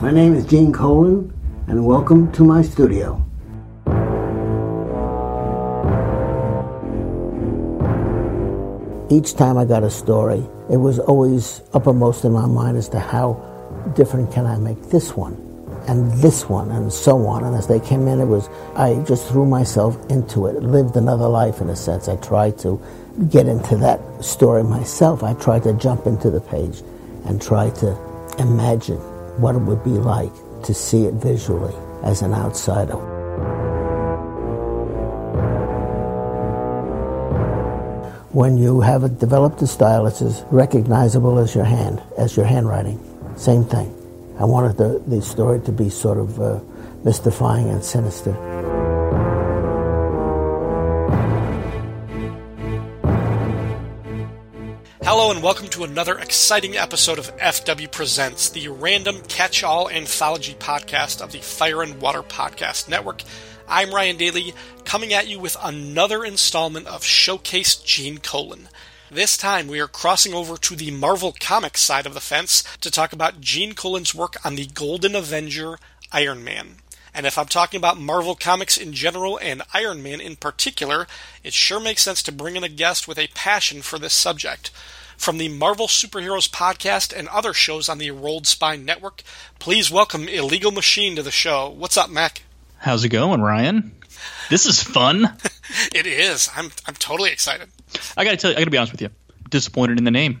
My name is Gene Colan, and welcome to my studio. Each time I got a story, it was always uppermost in my mind as to how different can I make this one and this one and so on. And as they came in, it was, I just threw myself into it, lived another life in a sense. I tried to get into that story myself. I tried to jump into the page and try to imagine what it would be like to see it visually as an outsider. When you have developed a style that's as recognizable as your hand, as your handwriting, same thing. I wanted the, the story to be sort of uh, mystifying and sinister. And welcome to another exciting episode of FW Presents, the random catch-all anthology podcast of the Fire and Water Podcast Network. I'm Ryan Daly, coming at you with another installment of Showcase Gene Colan. This time we are crossing over to the Marvel Comics side of the fence to talk about Gene Colan's work on the Golden Avenger Iron Man. And if I'm talking about Marvel Comics in general and Iron Man in particular, it sure makes sense to bring in a guest with a passion for this subject. From the Marvel Superheroes podcast and other shows on the Rolled Spine Network, please welcome Illegal Machine to the show. What's up, Mac? How's it going, Ryan? This is fun. it is. I'm I'm totally excited. I gotta tell you, I gotta be honest with you. Disappointed in the name.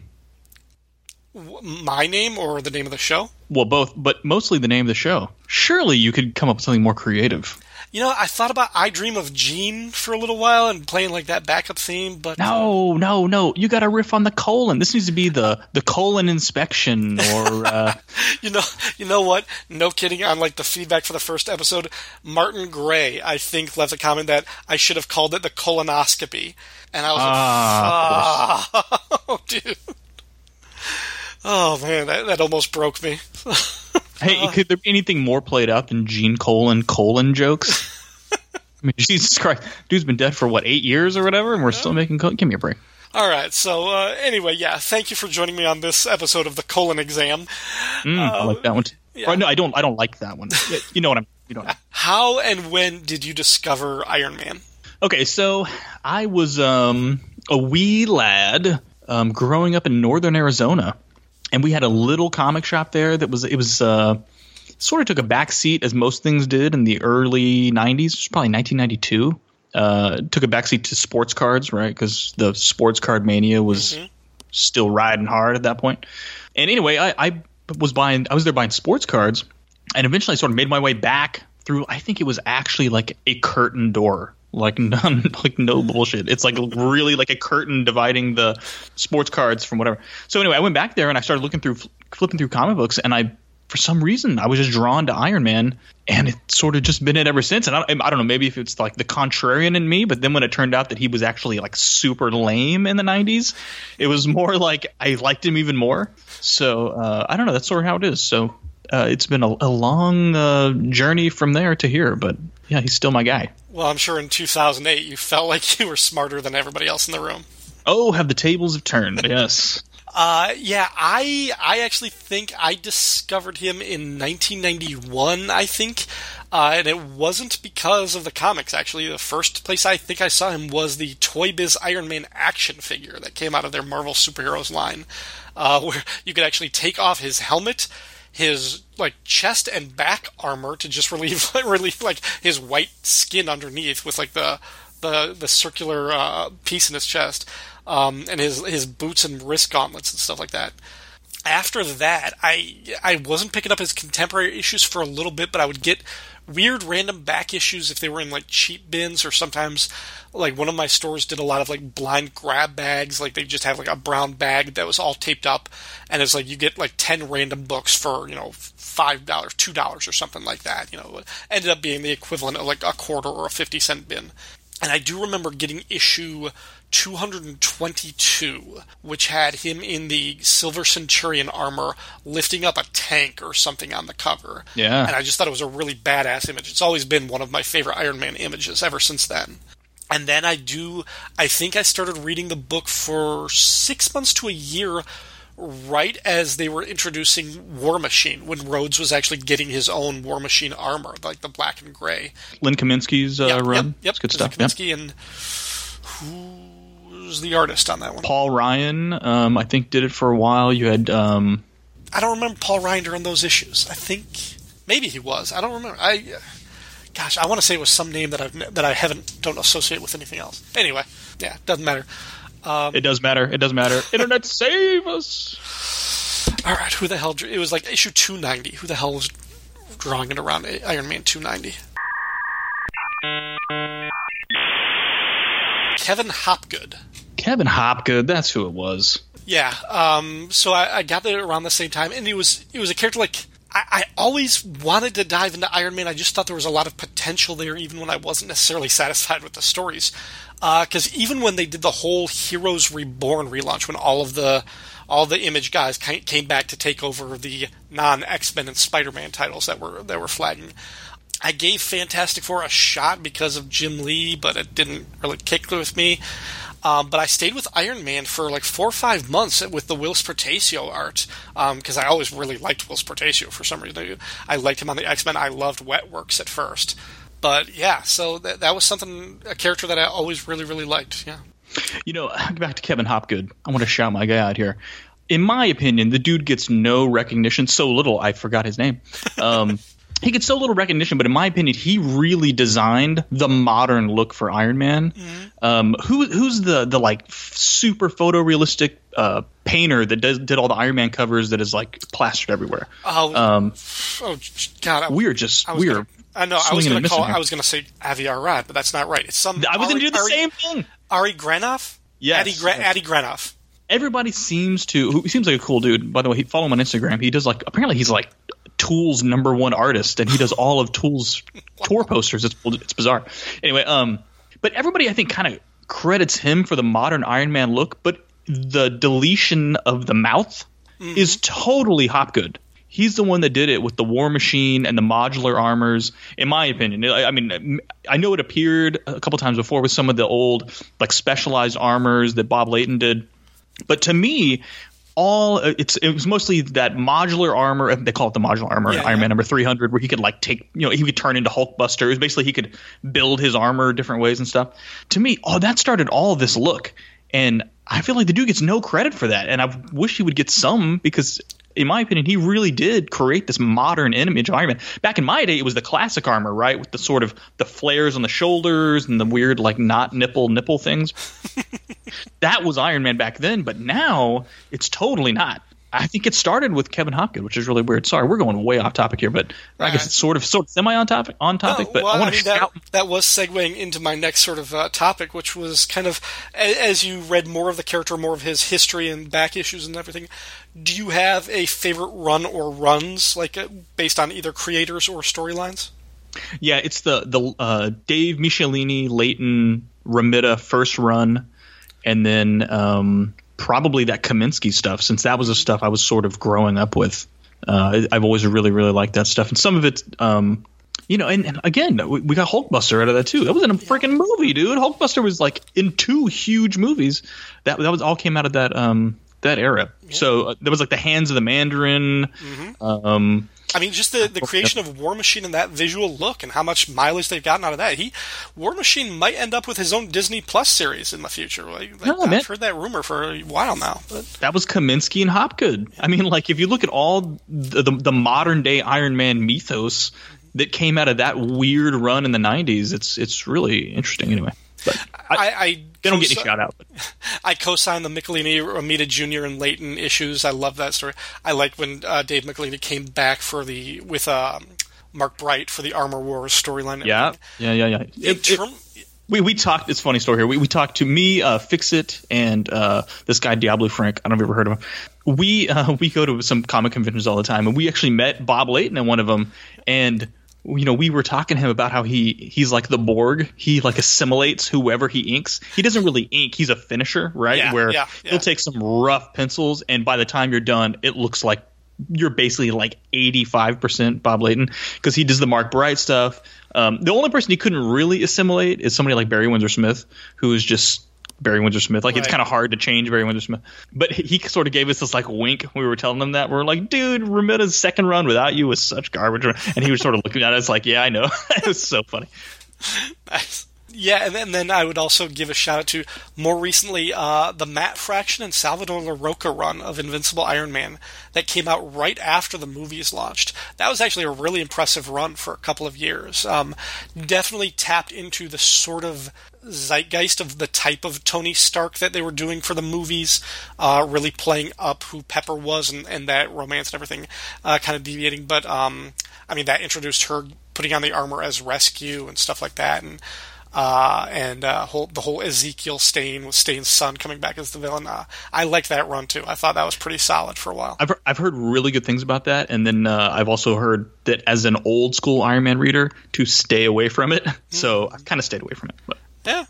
My name or the name of the show? Well, both, but mostly the name of the show. Surely you could come up with something more creative. You know, I thought about I Dream of Jean for a little while and playing like that backup theme, but no, no, no. You got to riff on the colon. This needs to be the the colon inspection, or uh... you know, you know what? No kidding. On like the feedback for the first episode, Martin Gray, I think, left a comment that I should have called it the colonoscopy, and I was ah, like, oh, dude. Oh man, that, that almost broke me. hey, could there be anything more played out than Gene colon colon jokes? I mean, Jesus Christ, dude's been dead for what eight years or whatever, and we're still making. Co- Give me a break. All right. So uh, anyway, yeah. Thank you for joining me on this episode of the colon exam. Mm, uh, I like that one. Too. Yeah. no, I don't. I don't like that one. You know what I'm. You know. How and when did you discover Iron Man? Okay, so I was um, a wee lad um, growing up in northern Arizona and we had a little comic shop there that was it was uh, sort of took a back seat as most things did in the early 90s it was probably 1992 uh, took a backseat to sports cards right? Because the sports card mania was mm-hmm. still riding hard at that point. And anyway I, I was buying i was there buying sports cards and eventually i sort of made my way back through i think it was actually like a curtain door like none like no bullshit. It's like really like a curtain dividing the sports cards from whatever. So anyway i went back there and i started looking through flipping through comic books and i for some reason i was just drawn to iron man and it's sort of just been it ever since. And I, I don't know maybe if it's like the contrarian in me but then when it turned out that he was actually like super lame in the 90s it was more like i liked him even more. So uh, i don't know that's sort of how it is. So uh, it's been a, a long uh, journey from there to here, but yeah, he's still my guy. Well, I'm sure in 2008 you felt like you were smarter than everybody else in the room. Oh, have the tables have turned? yes. Uh, yeah, I I actually think I discovered him in 1991. I think, uh, and it wasn't because of the comics. Actually, the first place I think I saw him was the Toy Biz Iron Man action figure that came out of their Marvel superheroes line, uh, where you could actually take off his helmet his like chest and back armor to just relieve relieve like his white skin underneath with like the the the circular uh, piece in his chest, um, and his his boots and wrist gauntlets and stuff like that. After that, I I wasn't picking up his contemporary issues for a little bit, but I would get weird random back issues if they were in like cheap bins or sometimes like one of my stores did a lot of like blind grab bags. Like they just have like a brown bag that was all taped up and it's like you get like 10 random books for you know five dollars two dollars or something like that you know. It ended up being the equivalent of like a quarter or a 50 cent bin. And i do remember getting issue 222, which had him in the Silver Centurion armor lifting up a tank or something on the cover. Yeah. And I just thought it was a really badass image. It's always been one of my favorite Iron Man images ever since then. And then I do, I think I started reading the book for six months to a year right as they were introducing War Machine, when Rhodes was actually getting his own War Machine armor, like the black and gray. Len Kaminski's uh, Yep, run. Yep, yep. It's good stuff. Yep. Kaminski and who's the artist on that one? Paul Ryan, um, I think, did it for a while. You had um, I don't remember Paul Ryan during those issues. I think maybe he was. I don't remember. I gosh, I want to say it was some name that I've that I haven't don't associate with anything else. Anyway, yeah, doesn't matter. it does matter. It doesn't matter. Internet save us. All right, who the hell? drew- It was like issue 290. Who the hell was drawing it around Iron Man 290? Kevin Hopgood. Kevin Hopgood, that's who it was. Yeah. Um, so I, I got there around the same time, and he was he was a character like I, I always wanted to dive into Iron Man. I just thought there was a lot of potential there, even when I wasn't necessarily satisfied with the stories. Because even when they did the whole Heroes Reborn relaunch, when all of the all the Image guys came back to take over the non X Men and Spider Man titles that were that were flagging. I gave Fantastic Four a shot because of Jim Lee, but it didn't really kick with me. Um, but I stayed with Iron Man for like four or five months with the Whilce Portacio art because I always really liked Whilce Portacio for some reason. I liked him on the X Men. I loved Wetworks at first, but yeah, so that, that was something a character that I always really really liked. Yeah, You know, back to Kevin Hopgood. I want to shout my guy out here. In my opinion, the dude gets no recognition. So little, I forgot his name. Um, he gets so little recognition, but in my opinion, he really designed the modern look for Iron Man. Um, who who's the the like f- super photorealistic uh, painter that does did all the Iron Man covers that is like plastered everywhere? oh, Um, oh God, I, we are just I we are. gonna, I know I was going to call. I was going to say Avi Arad, but that's not right. It's some. I was going to do the Ari- same thing. Ari Grenoff. Yes. Adi, Gra- Adi Granov. everybody seems to who he seems like a cool dude by the way he follow him on instagram he does like apparently he's like tool's number one artist and he does all of tool's tour posters. It's, it's bizarre. Anyway um but everybody i think kind of credits him for the modern iron man look but the deletion of the mouth is totally hopgood he's the one that did it with the war machine and the modular armors in my opinion. I, I mean i know it appeared a couple times before with some of the old like specialized armors that bob layton did but to me, all uh, it's it was mostly that modular armor. They call it the modular armor, Yeah, Iron yeah. Man number three hundred, where he could like take you know he could turn into Hulkbuster. It was basically he could build his armor different ways and stuff. To me, oh, that started all this look, and I feel like the dude gets no credit for that, and I wish he would get some because. In my opinion, he really did create this modern image of Iron Man. Back in my day, it was the classic armor, right, with the sort of the flares on the shoulders and the weird like not nipple nipple things that was Iron Man back then, but now it's totally not. I think it started with Kevin Hopkins, which is really weird. Sorry, we're going way off topic here, but I guess it's sort of sort of semi on topic on topic. Oh, but well, I want mean, to shout. that, that was segueing into my next sort of uh, topic, which was kind of as you read more of the character, more of his history and back issues and everything. Do you have a favorite run or runs, like uh, based on either creators or storylines? Yeah, it's the the uh, Dave Michelinie, Layton, Romita first run, and then um, probably that Kaminski stuff, since that was the stuff I was sort of growing up with. Uh, I've always really really liked that stuff, and some of it. Um, you know, and, and again, we, we got Hulkbuster out of that too. That was in a freaking movie, dude. Hulkbuster was like in two huge movies. That that was all came out of that um that era. So uh, there was like the Hands of the Mandarin. Um, I mean, just the, the creation of War Machine and that visual look and how much mileage they've gotten out of that. He War Machine might end up with his own Disney Plus series in the future. Like, like, No, I've man. heard that rumor for a while now. But that was Kaminski and Hopgood. I mean, like if you look at all the, the, the modern day Iron Man mythos that came out of that weird run in the '90s, it's it's really interesting. Anyway, but I, I, I they don't get any co- shout out. But I co-signed the Michelinie, Romita Jr. and Layton issues. I love that story. I like when uh, Dave Michelinie came back for the with um, Mark Bright for the Armor Wars storyline. yeah, yeah, yeah, yeah. In It- it- term- we we talked. It's a funny story here. We we talked to me, uh, Fix It, and uh, this guy Diablo Frank. I don't know if you've ever heard of him. We uh, we go to some comic conventions all the time, and we actually met Bob Layton at one of them, and you know we were talking to him about how he he's like the Borg. He like assimilates whoever he inks. He doesn't really ink. He's a finisher, right? Yeah, Where yeah, yeah. he'll take some rough pencils, and by the time you're done, it looks like you're basically like 85% Bob Layton because he does the Mark Bright stuff. Um, the only person he couldn't really assimilate is somebody like Barry Windsor Smith, who is just Barry Windsor Smith. Like it's kind of hard to change Barry Windsor Smith. But he, he sort of gave us this like wink. We were telling him that we are like, dude, Romita's second run without you was such garbage. And he was sort of looking at us like, yeah, I know. it was so funny. Nice. Yeah, and then, and then I would also give a shout out to more recently uh, the Matt Fraction and Salvador Larroca run of Invincible Iron Man that came out right after the movies launched. That was actually a really impressive run for a couple of years. Um, definitely tapped into the sort of zeitgeist of the type of Tony Stark that they were doing for the movies, uh, really playing up who Pepper was and, and that romance and everything, uh, kind of deviating. But um, I mean, that introduced her putting on the armor as Rescue and stuff like that, and uh, and uh, whole, the whole Ezekiel Stane with Stane's son coming back as the villain. Uh, I liked that run too. I thought that was pretty solid for a while. I've I've heard really good things about that, and then uh, I've also heard that as an old school Iron Man reader to stay away from it. So I've kind of stayed away from it. But Yeah.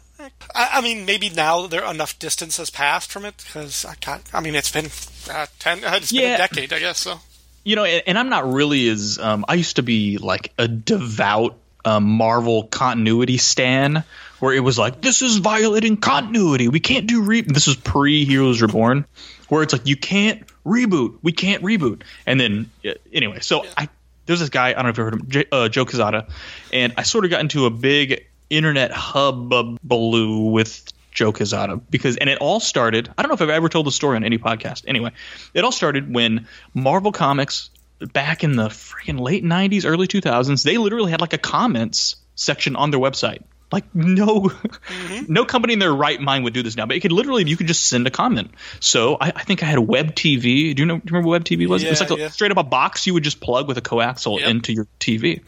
I, I mean, maybe now there enough distance has passed from it because I can't. I mean, it's been uh, ten. uh, It's been Yeah. a decade, I guess. So you know, and, and I'm not really as um, I used to be like a devout um, Marvel continuity stan, where it was like this is violating continuity. We can't do re. This was pre Heroes Reborn, where it's like you can't reboot. We can't reboot. And then anyway, so I there's this guy I don't know if you've heard of him, J- uh, Joe Quesada, and I sort of got into a big internet hubbaloo with Joe Quesada because, and it all started. I don't know if I've ever told the story on any podcast. Anyway, it all started when Marvel Comics back in the freaking late '90s, early 2000s, they literally had like a comments section on their website. Like no, mm-hmm. no company in their right mind would do this now. But it could literally, you could just send a comment. So I, I think I had a Web TV. Do you know? Do you remember what Web TV was? it was Yeah, like a, straight up a box you would just plug with a coaxial Yep. into your TV.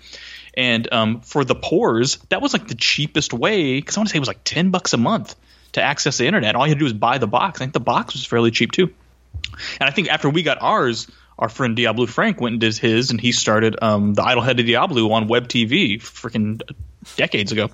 And um, for the pores, that was like the cheapest way because I want to say it was like ten bucks a month to access the internet. All you had to do was buy the box. I think the box was fairly cheap too. And I think after we got ours, our friend Diablo Frank went and did his, and he started um, the Idlehead of Diablo on Web TV, freaking decades ago.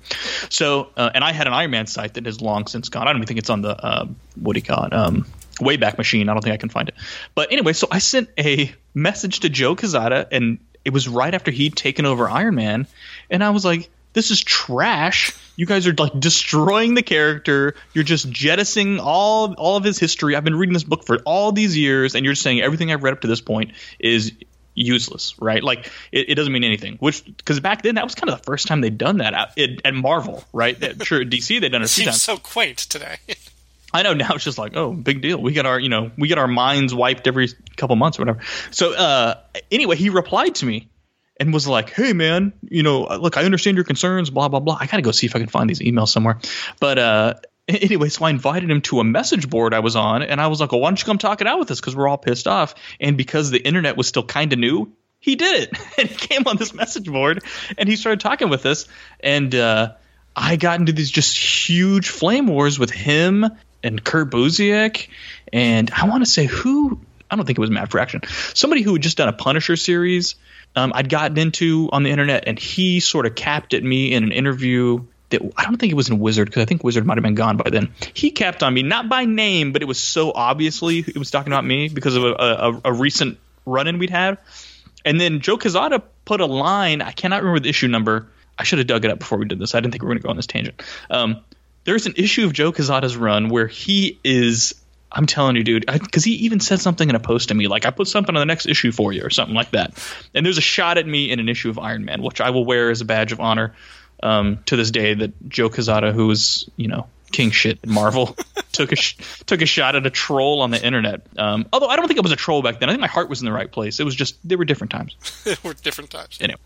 So, uh, and I had an Iron Man site that has long since gone. I don't even think it's on the uh, what do you call it? Um, Wayback Machine. I don't think I can find it. But anyway, so I sent a message to Joe Quesada, and it was right after he'd taken over Iron Man, and I was like. This is trash. You guys are like destroying the character. You're just jettisoning all all of his history. I've been reading this book for all these years, and you're just saying everything I've read up to this point is useless, right? Like it, it doesn't mean anything. Which because back then that was kind of the first time they'd done that at, at, Marvel, right? At, sure, DC they'd done it a seems so quaint today. I know now it's just like, oh, big deal. We get our, you know, we get our minds wiped every couple months or whatever. So uh, anyway, he replied to me and was like, hey man, you know, look, I understand your concerns, blah blah blah. I gotta go see if I can find these emails somewhere. But uh, anyway, so I invited him to a message board I was on, and I was like, well, why don't you come talk it out with us? Because we're all pissed off, and because the internet was still kind of new. He did it, and he came on this message board, and he started talking with us, and uh, I got into these just huge flame wars with him and Kurt Busiek, and I want to say who I don't think it was Matt Fraction, somebody who had just done a Punisher series. Um, I'd gotten into on the internet, and he sort of capped at me in an interview that I don't think it was in Wizard because I think Wizard might have been gone by then. He capped on me not by name, but it was so obviously it was talking about me because of a, a, a recent run-in we'd had. And then Joe Quesada put a line. I cannot remember the issue number. I should have dug it up before we did this. I didn't think we were going to go on this tangent. Um, there's an issue of Joe Quesada's run where he is. I'm telling you, dude, because he even said something in a post to me, like I put something on the next issue for you or something like that. And there's a shot at me in an issue of Iron Man, which I will wear as a badge of honor um, to this day. That Joe Quesada, who was you know king shit in Marvel, took a sh- took a shot at a troll on the internet. Um, although I don't think it was a troll back then. I think my heart was in the right place. It was just there were different times. We're different times. Anyway.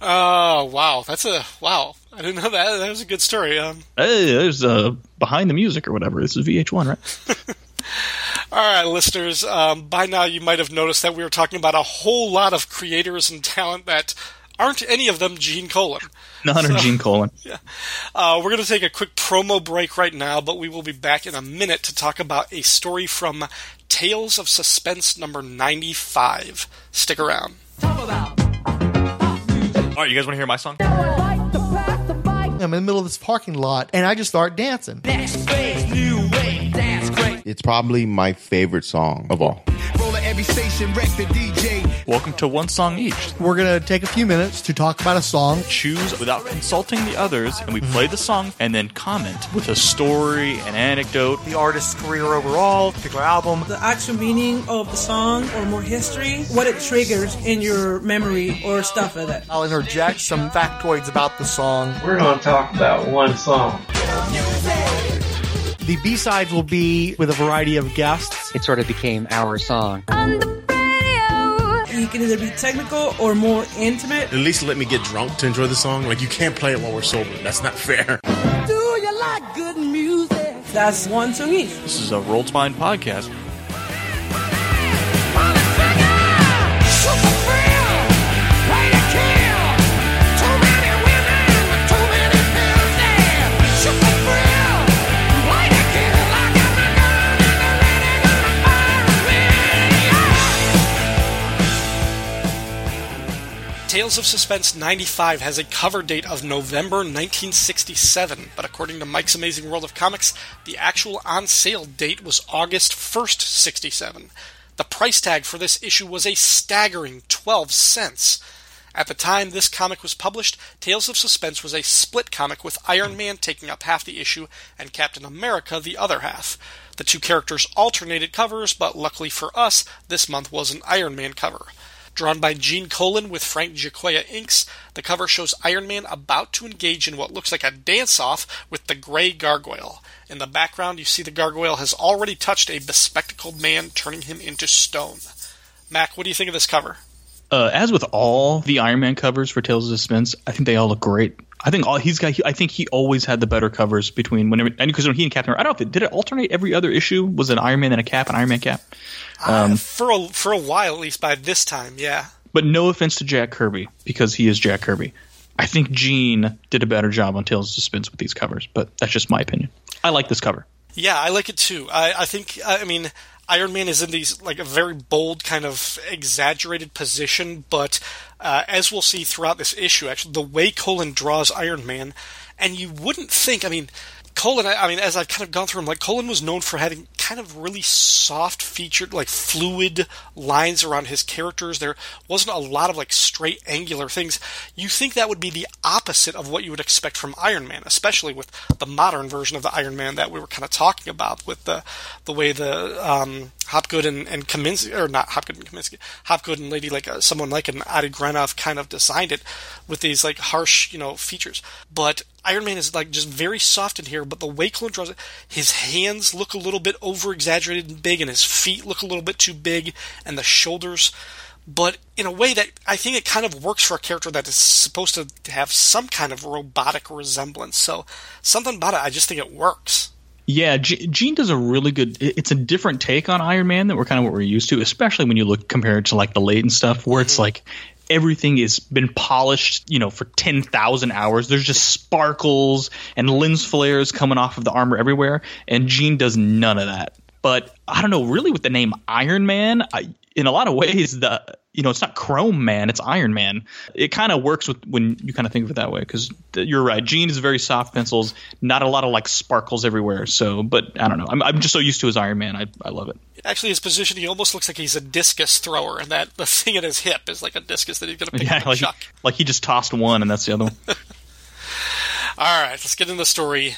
Oh wow, that's a wow. I didn't know that. That was a good story. Um, Hey, there's uh, behind the music or whatever. This is VH1, right? all right, listeners. Um, by now, you might have noticed that we were talking about a whole lot of creators and talent that aren't any of them Gene Colan. None are Gene Colan. Uh, we're going to take a quick promo break right now, but we will be back in a minute to talk about a story from Tales of Suspense number 95. Stick around. All right, you guys want to hear my song? I'm in the middle of this parking lot and I just start dancing. It's probably my favorite song of all. Every station wreck the DJ. Welcome to One Song Each. We're going to take a few minutes to talk about a song. Choose without consulting the others, and we mm-hmm. play the song and then comment with a story, an anecdote. the artist's career overall, particular album. the actual meaning of the song or more history, what it triggers in your memory or stuff like that. I'll interject some factoids about the song. We're going to talk about one song. The B sides will be with a variety of guests. It sort of became our song. You can either be technical or more intimate. At least let me get drunk to enjoy the song. Like you can't play it while we're sober. That's not fair. Do you like good music? That's one song each. This is a Roll to Mind podcast. Tales of Suspense 95 has a cover date of November 1967, but according to Mike's Amazing World of Comics, the actual on sale date was August 1st, 67. The price tag for this issue was a staggering 12 cents. At the time this comic was published, Tales of Suspense was a split comic with Iron Man taking up half the issue and Captain America the other half. The two characters alternated covers, but luckily for us, this month was an Iron Man cover. Drawn by Gene Colan with Frank Giacoia inks, the cover shows Iron Man about to engage in what looks like a dance off with the Grey Gargoyle. In the background, you see the gargoyle has already touched a bespectacled man, turning him into stone. Mac, what do you think of this cover? Uh, as with all the Iron Man covers for Tales of Suspense, I think they all look great. I think all he's got. I think he always had the better covers between whenever and because when he and Captain, I don't know if it did it alternate every other issue. Was an Iron Man and a Cap, an Iron Man Cap? Uh, for a, for a while, at least by this time, yeah. But no offense to Jack Kirby because he is Jack Kirby. I think Gene did a better job on Tales of Suspense with these covers, but that's just my opinion. I like this cover. Yeah, I like it too. I, I think, I mean, Iron Man is in these like a very bold kind of exaggerated position, but uh, as we'll see throughout this issue, actually, the way Colan draws Iron Man, and you wouldn't think, I mean, Colan, I, I mean, as I've kind of gone through him, like Colan was known for having kind of really soft featured, like fluid lines around his characters. There wasn't a lot of like straight angular things. You think that would be the opposite of what you would expect from Iron Man, especially with the modern version of the Iron Man that we were kind of talking about with the the way the um, Hopgood and, and Kaminski, or not Hopgood and Kaminski, Hopgood and Lady like uh, someone like an Adi Granov kind of designed it with these like harsh, you know, features. But Iron Man is like just very soft in here, but the way Colan draws it, his hands look a little bit over exaggerated and big, and his feet look a little bit too big, and the shoulders. But in a way that I think it kind of works for a character that is supposed to have some kind of robotic resemblance. So something about it, I just think it works. Yeah, G- Gene does a really good. It's a different take on Iron Man that we're kind of what we're used to, especially when you look compared to like the late and stuff, where it's mm-hmm. like everything has been polished, you know, for 10,000 hours. There's just sparkles and lens flares coming off of the armor everywhere. And Gene does none of that. But I don't know, really, with the name Iron Man, I, in a lot of ways, the you know, it's not Chrome Man, it's Iron Man. It kind of works with when you kind of think of it that way because you're right. Gene is very soft pencils, not a lot of like sparkles everywhere. So, but I don't know. I'm, I'm just so used to his Iron Man. I, I love it. Actually, his position, he almost looks like he's a discus thrower, and that the thing at his hip is like a discus that he's going to pick Yeah, up and like, chuck. like he just tossed one and that's the other one. All right, let's get into the story.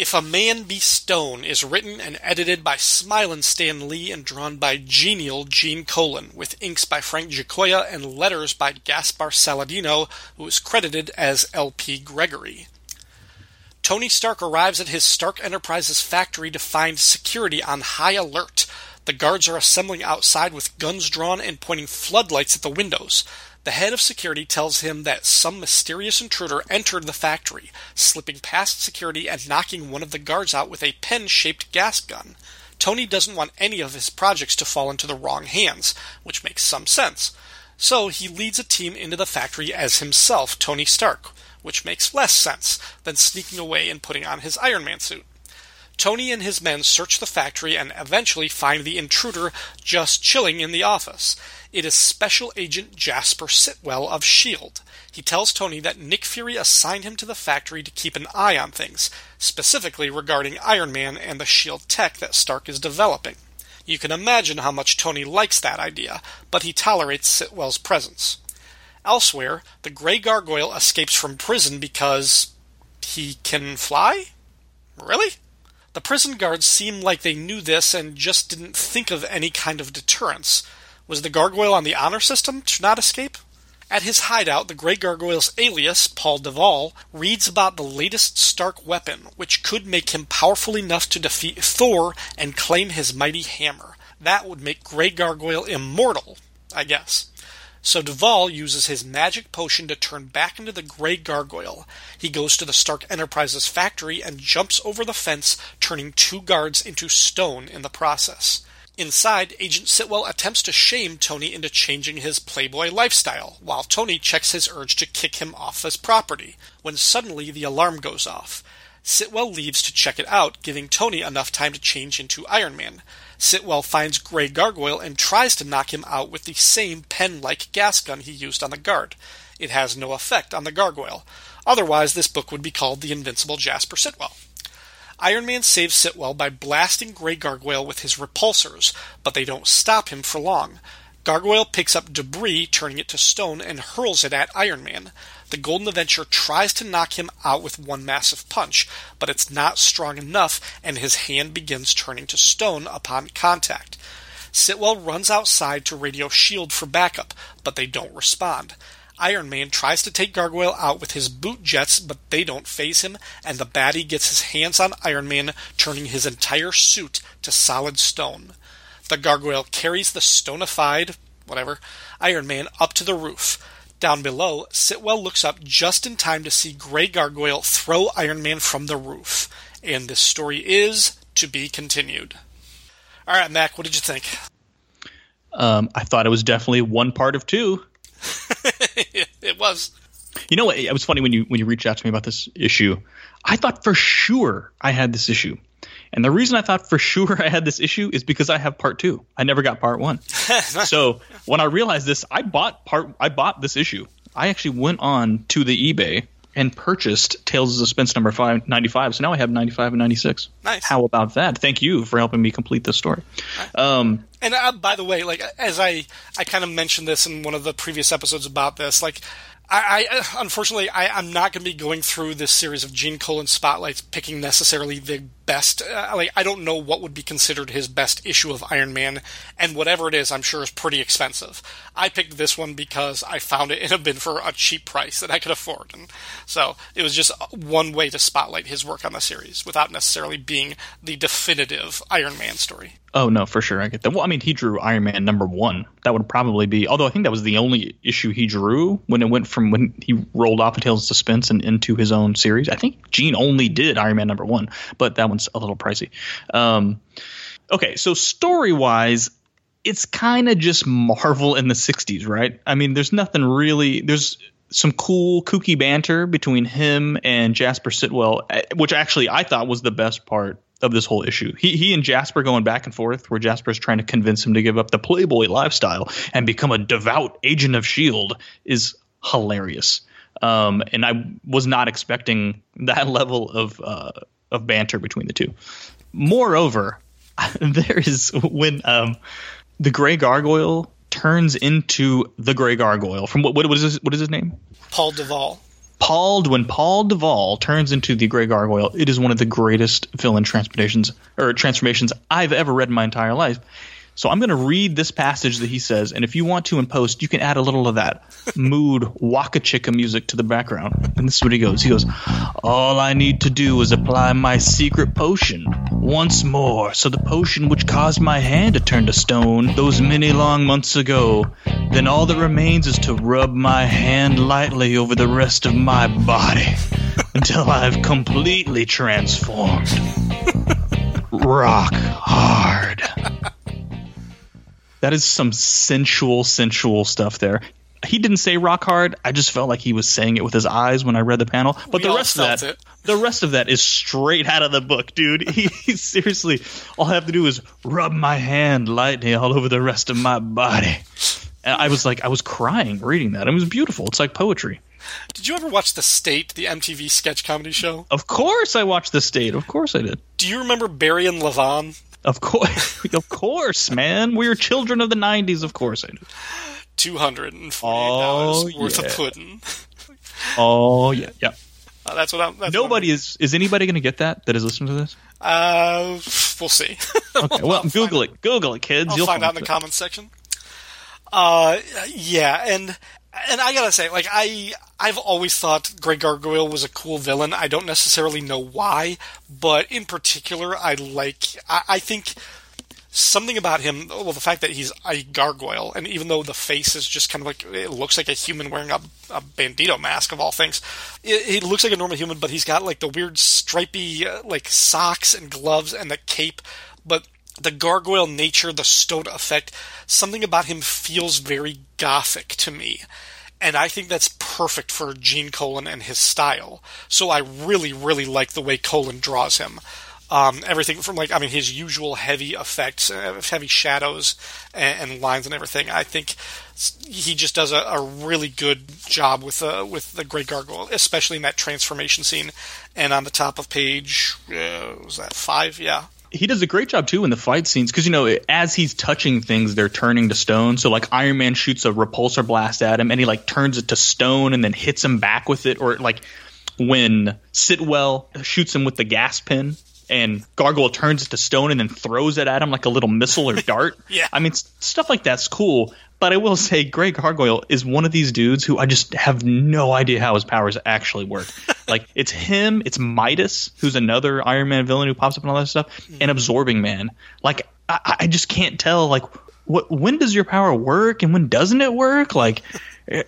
If a Man Be Stone is written and edited by Smilin' Stan Lee and drawn by Genial Gene Colan, with inks by Frank Giacoia and letters by Gaspar Saladino, who is credited as L.P. Gregory. Tony Stark arrives at his Stark Enterprises factory to find security on high alert. The guards are assembling outside with guns drawn and pointing floodlights at the windows. The head of security tells him that some mysterious intruder entered the factory, slipping past security and knocking one of the guards out with a pen shaped gas gun. Tony doesn't want any of his projects to fall into the wrong hands, which makes some sense. So he leads a team into the factory as himself, Tony Stark, which makes less sense than sneaking away and putting on his Iron Man suit. Tony and his men search the factory and eventually find the intruder just chilling in the office. It is Special Agent Jasper Sitwell of S.H.I.E.L.D. He tells Tony that Nick Fury assigned him to the factory to keep an eye on things, specifically regarding Iron Man and the S.H.I.E.L.D. tech that Stark is developing. You can imagine how much Tony likes that idea, but he tolerates Sitwell's presence. Elsewhere, the Grey Gargoyle escapes from prison because he can fly? Really? The prison guards seem like they knew this and just didn't think of any kind of deterrence. Was the gargoyle on the honor system to not escape? At his hideout, the Grey Gargoyle's alias, Paul Duvall, reads about the latest Stark weapon, which could make him powerful enough to defeat Thor and claim his mighty hammer. That would make Grey Gargoyle immortal, I guess. So Duvall uses his magic potion to turn back into the Grey Gargoyle. He goes to the Stark Enterprises factory and jumps over the fence, turning two guards into stone in the process. Inside, Agent Sitwell attempts to shame Tony into changing his playboy lifestyle, while Tony checks his urge to kick him off his property, when suddenly the alarm goes off. Sitwell leaves to check it out, giving Tony enough time to change into Iron Man. Sitwell finds Grey Gargoyle and tries to knock him out with the same pen like gas gun he used on the guard. It has no effect on the gargoyle. Otherwise, this book would be called The Invincible Jasper Sitwell. Iron Man saves Sitwell by blasting Grey Gargoyle with his repulsors, but they don't stop him for long. Gargoyle picks up debris, turning it to stone, and hurls it at Iron Man. The Golden Avenger tries to knock him out with one massive punch, but it's not strong enough, and his hand begins turning to stone upon contact. Sitwell runs outside to radio Shield for backup, but they don't respond. Iron Man tries to take Gargoyle out with his boot jets, but they don't phase him, and the baddie gets his hands on Iron Man, turning his entire suit to solid stone. The Gargoyle carries the stonified, whatever, Iron Man up to the roof. Down below, Sitwell looks up just in time to see Grey Gargoyle throw Iron Man from the roof. And this story is to be continued. All right, Mac, what did you think? Um, I thought it was definitely one part of two. it was. You know what? It was funny when you when you reached out to me about this issue. I thought for sure I had this issue. And the reason I thought for sure I had this issue is because I have part two. I never got part one. so when I realized this, I bought part. I bought this issue. I actually went on to the eBay and purchased Tales of Suspense number five, 95. So now I have 95 and 96. Nice. How about that? Thank you for helping me complete this story. Um, And uh, by the way, like as I I kind of mentioned this in one of the previous episodes about this, like I, I unfortunately I, I'm not going to be going through this series of Gene Colan spotlights, picking necessarily the best. Uh, like I don't know what would be considered his best issue of Iron Man, and whatever it is, I'm sure is pretty expensive. I picked this one because I found it in a bin for a cheap price that I could afford, and so it was just one way to spotlight his work on the series without necessarily being the definitive Iron Man story. Oh no, for sure I get that. Well, I mean, he drew Iron Man number one. That would probably be. Although I think that was the only issue he drew when it went from when he rolled off of Tales of Suspense and into his own series. I think Gene only did Iron Man number one, but that a little pricey. Um, okay, so story wise, it's kind of just Marvel in the '60s, right? I mean, there's nothing really. There's some cool kooky banter between him and Jasper Sitwell, eh, which actually I thought was the best part of this whole issue. He he and Jasper going back and forth, where Jasper's trying to convince him to give up the Playboy lifestyle and become a devout agent of Shield is hilarious. Um, and I was not expecting that level of uh, of banter between the two. Moreover, there is when um, the Gray Gargoyle turns into the Gray Gargoyle from what what is his, what is his name? Paul Duvall. Paul when Paul Duvall turns into the Grey Gargoyle, it is one of the greatest villain transformations or transformations I've ever read in my entire life. So I'm going to read this passage that he says, and if you want to in post, you can add a little of that mood waka chicka music to the background. And this is what he goes. He goes, "All I need to do is apply my secret potion once more, so the potion which caused my hand to turn to stone those many long months ago. Then all that remains is to rub my hand lightly over the rest of my body until I've completely transformed. Rock hard." That is some sensual, sensual stuff there. He didn't say rock hard. I just felt like he was saying it with his eyes when I read the panel. But We the rest of that, it. the rest of that is straight out of the book, dude. He, he seriously, all I have to do is rub my hand lightly all over the rest of my body. And I was like, I was crying reading that. It was beautiful. It's like poetry. Did you ever watch The State, the MTV sketch comedy show? Of course, I watched The State. Of course, I did. Do you remember Barry and Levon? Of course, of course, man. We're children of the '90s. Of course, I do. Two hundred and forty-eight dollars Oh, worth yeah. of pudding. Oh yeah, yeah. Uh, that's what I'm. That's Nobody is. Is anybody going to get that? That is listening to this? Uh, we'll see. Okay. Well, Google it. Google it, kids. I'll You'll find out in the comments section. Uh, yeah, and and I gotta say, like I I've always thought Grey Gargoyle was a cool villain. I don't necessarily know why, but in particular, I like. I, I think something about him. Well, the fact that he's a gargoyle, and even though the face is just kind of like it looks like a human wearing a, a bandito mask of all things, it, he looks like a normal human, but he's got like the weird stripy uh, like socks and gloves and the cape, but the gargoyle nature, the stone effect, something about him feels very gothic to me. And I think that's perfect for Gene Colan and his style. So I really, really like the way Colan draws him. Um, everything from like, I mean, his usual heavy effects, uh, heavy shadows and, and lines and everything. I think he just does a, a really good job with uh, with the Grey Gargoyle, especially in that transformation scene. And on the top of page, uh, was that five? Yeah, he does a great job too in the fight scenes because you know as he's touching things they're turning to stone. So like iron man shoots a repulsor blast at him and he like turns it to stone and then hits him back with it. Or like when sitwell shoots him with the gas pin and gargoyle turns it to stone and then throws it at him like a little missile or dart. Yeah. i mean stuff like that's cool. But i will say grey gargoyle is one of these dudes who i just have no idea how his powers actually work like it's him it's midas who's another iron man villain who pops up and all that stuff and mm-hmm. absorbing man like i, I just can't tell like what when does your power work and when doesn't it work like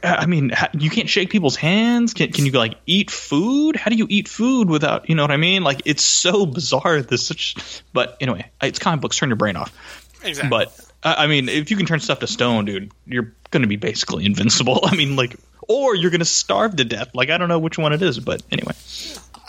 I mean, you can't shake people's hands. Can, can you like eat food? How do you eat food without, you know what I mean? Like it's so bizarre. This such, but anyway, it's comic books. Turn your brain off. exactly. But I I mean, if you can turn stuff to stone, dude, you're going to be basically invincible. I mean, like, or you're going to starve to death. Like I don't know which one it is, but anyway.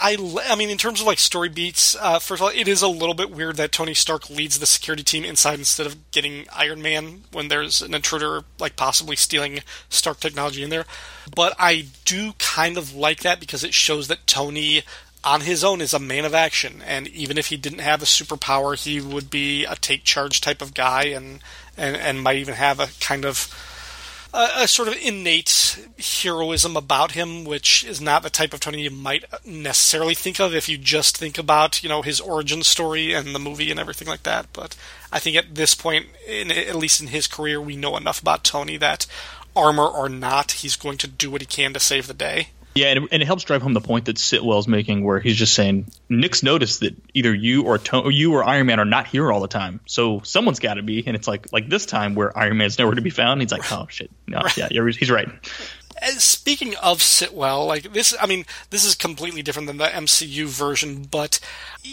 I, I mean, in terms of like story beats, uh, first of all, it is a little bit weird that Tony Stark leads the security team inside instead of getting Iron Man when there's an intruder, like possibly stealing Stark technology in there. But I do kind of like that because it shows that Tony, on his own, is a man of action, and even if he didn't have a superpower, he would be a take charge type of guy, and and and might even have a kind of a, a sort of innate heroism about him, which is not the type of Tony you might necessarily think of if you just think about, you know, his origin story and the movie and everything like that. But I think at this point, in, at least in his career, we know enough about Tony that armor or not, he's going to do what he can to save the day. Yeah, and, and it helps drive home the point that Sitwell's making, where he's just saying Nick's noticed that either you or to- you or Iron Man are not here all the time, so someone's got to be. And it's like like this time where Iron Man's nowhere to be found. He's like, oh shit, no, yeah, he's right. Speaking of Sitwell, like this, I mean, this is completely different than the MCU version, but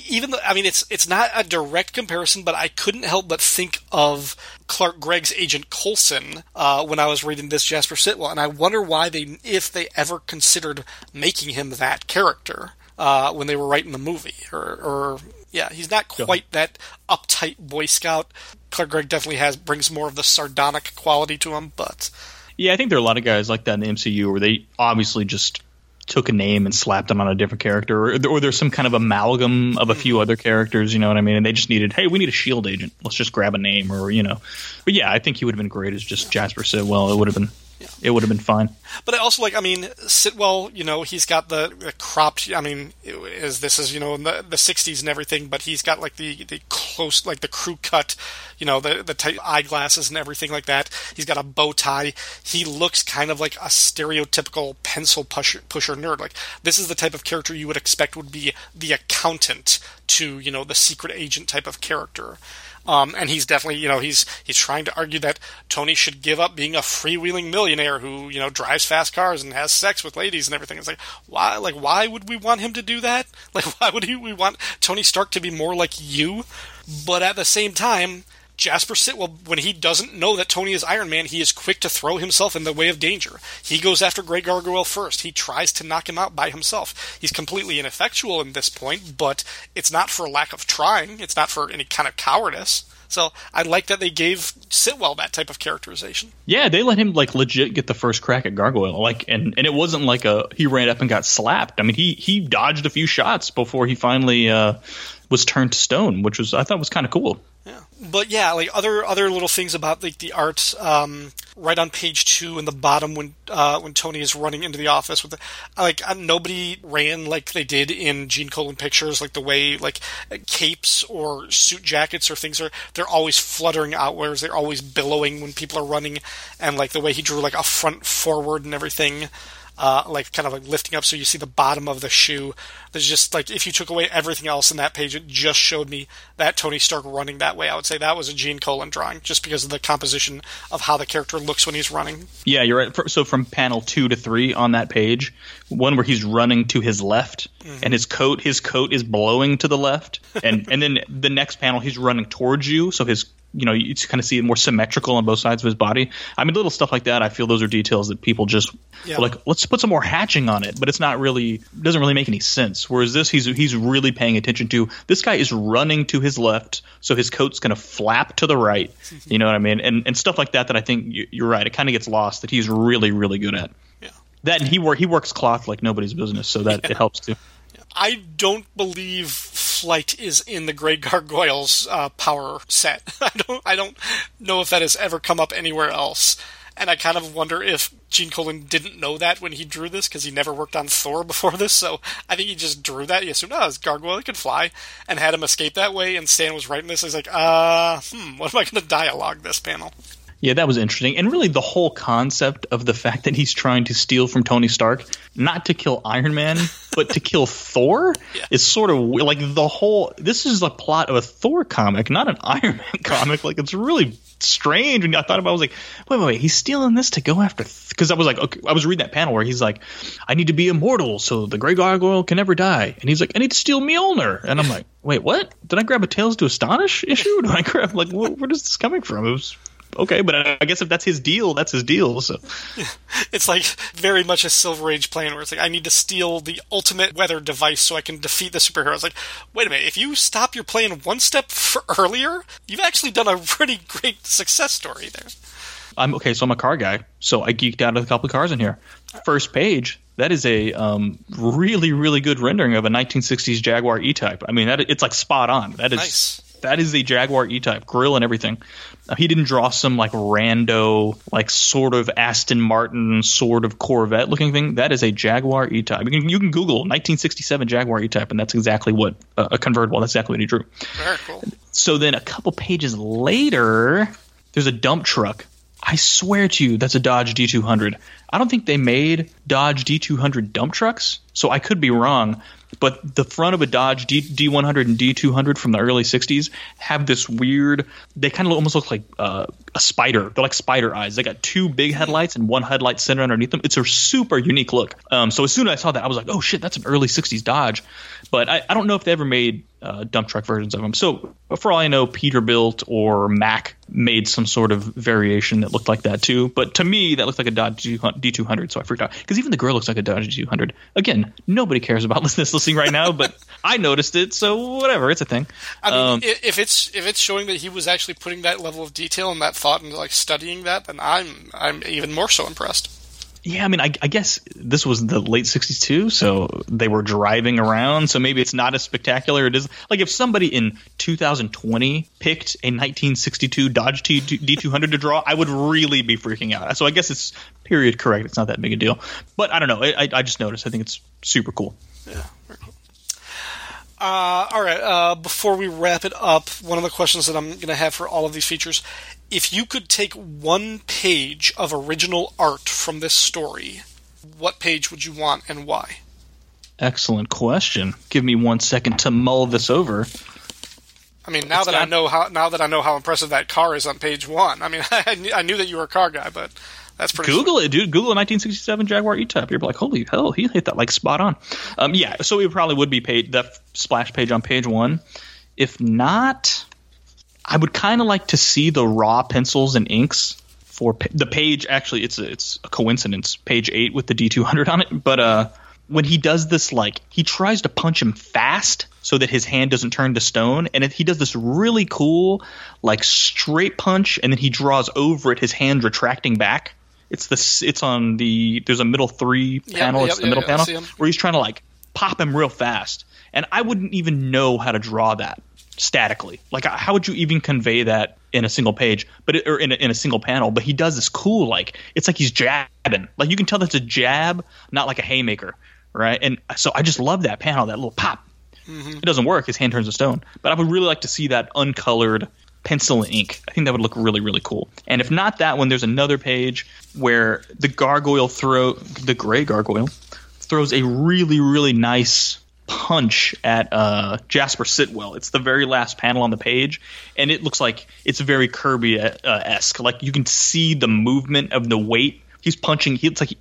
even though, I mean, it's it's not a direct comparison, but I couldn't help but think of Clark Gregg's agent Coulson uh, when I was reading this Jasper Sitwell, and I wonder why they, if they ever considered making him that character uh, when they were writing the movie, or, or yeah, he's not quite that uptight Boy Scout. Clark Gregg definitely has brings more of the sardonic quality to him, but. Yeah, I think there are a lot of guys like that in the MCU where they obviously just took a name and slapped them on a different character, or, or there's some kind of amalgam of a few hmm. other characters. You know what I mean? And they just needed, hey, we need a Shield agent. Let's just grab a name, or you know. But yeah, I think he would have been great as just Jasper Sitwell. It would have been, it would have been fine. But I also like, I mean, Sitwell, you know, he's got the, the cropped, I mean, is this is, you know, in the, the 60s and everything, but he's got like the, the close, like the crew cut, you know, the, the tight eyeglasses and everything like that. He's got a bow tie. He looks kind of like a stereotypical pencil pusher, pusher nerd. Like, this is the type of character you would expect would be the accountant to, you know, the secret agent type of character. Um, and he's definitely, you know, he's he's trying to argue that Tony should give up being a freewheeling millionaire who, you know, drives fast cars and has sex with ladies and everything. It's like, why, like, why would we want him to do that? Like, why would he, we want Tony Stark to be more like you? But at the same time, Jasper Sitwell, when he doesn't know that Tony is Iron Man, he is quick to throw himself in the way of danger. He goes after Grey Gargoyle first. He tries to knock him out by himself. He's completely ineffectual in this point, but it's not for lack of trying. It's not for any kind of cowardice. So I like that they gave Sitwell that type of characterization. Yeah, they let him like legit get the first crack at Gargoyle. Like, and and it wasn't like a he ran up and got slapped. I mean, he he dodged a few shots before he finally uh, was turned to stone, which was I thought was kind of cool. Yeah, but yeah, like other other little things about like the art. Um, right on page two in the bottom when uh, when Tony is running into the office with the, like uh, nobody ran like they did in Gene Colan pictures, like the way like capes or suit jackets or things are they're always fluttering outwards, they're always billowing when people are running, and like the way he drew like a front forward and everything uh, like kind of like lifting up so you see the bottom of the shoe. There's just like if you took away everything else in that page, it just showed me that Tony Stark running that way. I would say that was a Gene Colan drawing, just because of the composition of how the character looks when he's running. Yeah, you're right. So from panel two to three on that page, one where he's running to his left, mm-hmm. and his coat his coat is blowing to the left, and and then the next panel he's running towards you, so his you know you kind of see it more symmetrical on both sides of his body. I mean, little stuff like that. I feel those are details that people just yeah. like. Let's put some more hatching on it, but it's not really doesn't really make any sense. Whereas this, he's he's really paying attention to. This guy is running to his left, so his coat's going to flap to the right. You know what I mean? And and stuff like that. That I think you're right. It kind of gets lost. That he's really really good at. Yeah. That and he work he works cloth like nobody's business, so that yeah. it helps too. I don't believe flight is in the Grey Gargoyles uh, power set. I don't I don't know if that has ever come up anywhere else. And I kind of wonder if Gene Colan didn't know that when he drew this because he never worked on Thor before this. So I think he just drew that. He assumed, oh, this gargoyle could fly, and had him escape that way. And Stan was writing this. He's like, uh, hmm, what am I going to dialogue this panel? Yeah, that was interesting. And really, the whole concept of the fact that he's trying to steal from Tony Stark, not to kill Iron Man, but to kill Thor, yeah. is sort of like the whole. This is the plot of a Thor comic, not an Iron Man comic. Like, it's really strange. And I thought about it, I was like, wait, wait, wait, he's stealing this to go after. Because th-? I was like, okay, I was reading that panel where he's like, I need to be immortal so the Grey Gargoyle can never die. And he's like, I need to steal Mjolnir. And I'm like, wait, what? Did I grab a Tales to Astonish issue? Did I grab, like, wh- where is this coming from? It was okay, but I guess if that's his deal, that's his deal. So it's like very much a Silver Age plan where it's like I need to steal the ultimate weather device so I can defeat the superhero. It's like, wait a minute, if you stop your plan one step earlier, you've actually done a pretty great success story there. I'm okay, so I'm a car guy, so I geeked out with a couple of cars in here. First page, that is a um, really, really good rendering of a 1960s Jaguar E-Type. I mean, that it's like spot on. That is nice that is a Jaguar E-Type grill and everything. Uh, he didn't draw some like rando, like sort of Aston Martin, sort of Corvette looking thing. That is a Jaguar E-Type. You can, you can Google 1967 Jaguar E-Type, and that's exactly what uh, a convertible. That's exactly what he drew. Very cool. So then a couple pages later, there's a dump truck. I swear to you, that's a Dodge D200. I don't think they made Dodge D200 dump trucks, so I could be wrong but the front of a Dodge D, D100 and D200 from the early 60s have this weird, they kind of almost look like uh, a spider. They're like spider eyes. They got two big headlights and one headlight centered underneath them. It's a super unique look. Um, so as soon as I saw that, I was like, oh shit, that's an early 60s Dodge. But I, I don't know if they ever made uh, dump truck versions of them. So for all I know, Peterbilt or Mack made some sort of variation that looked like that too. But to me, that looked like a Dodge D200, so I freaked out. Because even the girl looks like a Dodge D200. Again, nobody cares about this listening right now, but I noticed it, so whatever, it's a thing. I mean, um, if it's if it's showing that he was actually putting that level of detail and that thought into like studying that, then I'm I'm even more so impressed. Yeah, I mean, I, I, guess this was the late '62, so they were driving around. So maybe it's not as spectacular. It is like if somebody in 2020 picked a 1962 Dodge T- D200 to draw, I would really be freaking out. So I guess it's period correct. It's not that big a deal. But I don't know. I, I just noticed. I think it's super cool. Yeah. Uh, all right. Uh, before we wrap it up, one of the questions that I'm going to have for all of these features if you could take one page of original art from this story, what page would you want and why? Excellent question. Give me one second to mull this over. I mean, now it's that not... I know how now that I know how impressive that car is on page one. I mean, I, knew that you were a car guy, but that's pretty. Google it, dude. Google a 1967 Jaguar E-Type. You're like, holy hell, he hit that like spot on. Um, yeah, so it probably would be paid that splash page on page one. If not, I would kind of like to see the raw pencils and inks for the page. Actually, it's a, it's a coincidence. Page eight with the D200 on it, but uh, when he does this, like he tries to punch him fast so that his hand doesn't turn to stone, and he does this really cool, like straight punch, and then he draws over it, his hand retracting back. It's the it's on the there's a middle three panel. yep, it's the yep, middle yep, panel where he's trying to like pop him real fast, and I wouldn't even know how to draw that statically. Like, uh, how would you even convey that in a single page, but it, or in a, in a single panel? But he does this cool, like it's like he's jabbing. Like you can tell that's a jab, not like a haymaker, right? And so I just love that panel, that little pop. Mm-hmm. It doesn't work. His hand turns to stone. But I would really like to see that uncolored pencil and ink. I think that would look really, really cool. And if not that one, there's another page where the gargoyle throw the gray gargoyle throws a really, really nice punch at uh, Jasper Sitwell. It's the very last panel on the page, and it looks like it's very Kirby uh, esque. Like you can see the movement of the weight. He's punching. He looks like he,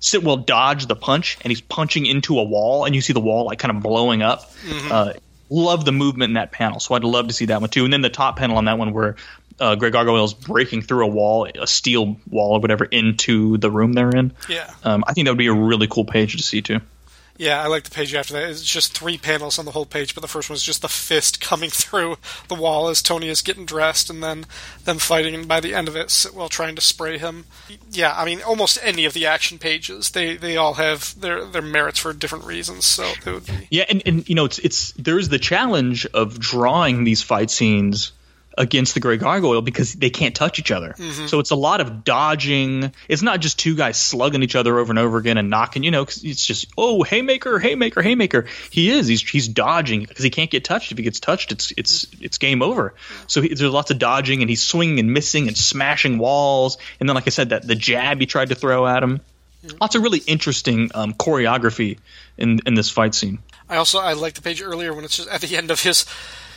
Sitwell dodged the punch, and he's punching into a wall, and you see the wall like kind of blowing up. Uh, love the movement in that panel, so I'd love to see that one too. And then the top panel on that one where. Uh, Grey Gargoyle's breaking through a wall, a steel wall or whatever, into the room they're in. Yeah. Um, I think that would be a really cool page to see too. Yeah, I like the page after that. It's just three panels on the whole page, but the first one is just the fist coming through the wall as Tony is getting dressed, and then them fighting. And by the end of it, Sitwell trying to spray him. Yeah, I mean, almost any of the action pages, they they all have their their merits for different reasons. So it would be Yeah, and, and you know, it's it's there's the challenge of drawing these fight scenes against the Grey Gargoyle because they can't touch each other. So it's a lot of dodging. It's not just two guys slugging each other over and over again and knocking. You know, 'cause it's just oh haymaker, haymaker, haymaker. He is. He's he's dodging because he can't get touched. If he gets touched, it's it's it's game over. So he, there's lots of dodging and he's swinging and missing and smashing walls. And then, like I said, that the jab he tried to throw at him. Lots of really interesting um, choreography in in this fight scene. I also I like the page earlier when it's just at the end of his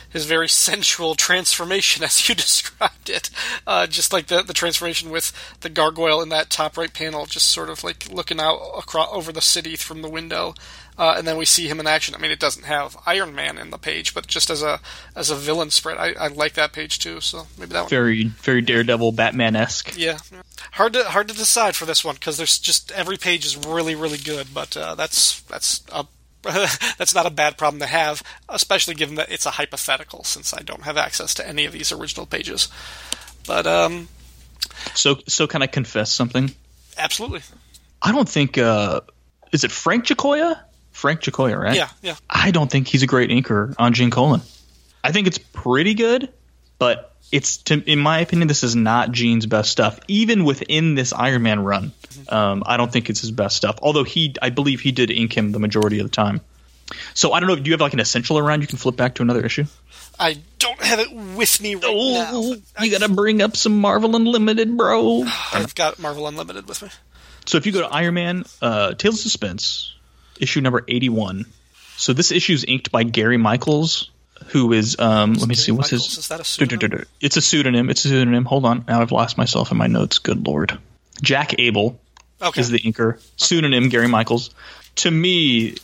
his very sensual transformation as you described it. Uh, just like the the transformation with the gargoyle in that top right panel, just sort of like looking out across over the city from the window. Uh, and then we see him in action. I mean, it doesn't have Iron Man in the page, but just as a as a villain spread, I, I like that page too. So maybe that one. Very very Daredevil Batman esque. Yeah, hard to hard to decide for this one because there's just every page is really really good, but uh, that's that's a that's not a bad problem to have, especially given that it's a hypothetical since I don't have access to any of these original pages. But um, So so can I confess something? absolutely, I don't think uh is it Frank Giacoia? Frank Giacoia, right? yeah, yeah. I don't think he's a great inker on Gene Colan. I think it's pretty good, but it's to, in my opinion, this is not Gene's best stuff. Even within this Iron Man run, um, I don't think it's his best stuff. Although he, I believe he did ink him the majority of the time. So I don't know. Do you have like an essential around? You can flip back to another issue. I don't have it with me right Oh, now. you gotta bring up some Marvel Unlimited, bro. I've got Marvel Unlimited with me. So if you go to Iron Man, uh, Tales of Suspense, issue number eighty-one. So this issue is inked by Gary Michaels, who is um, let me see what's Michaels, his. is that a pseudonym? It's a pseudonym. It's a pseudonym. Hold on, now I've lost myself in my notes. Good lord, Jack Abel Okay. is the inker. Pseudonym Gary Michaels. To me,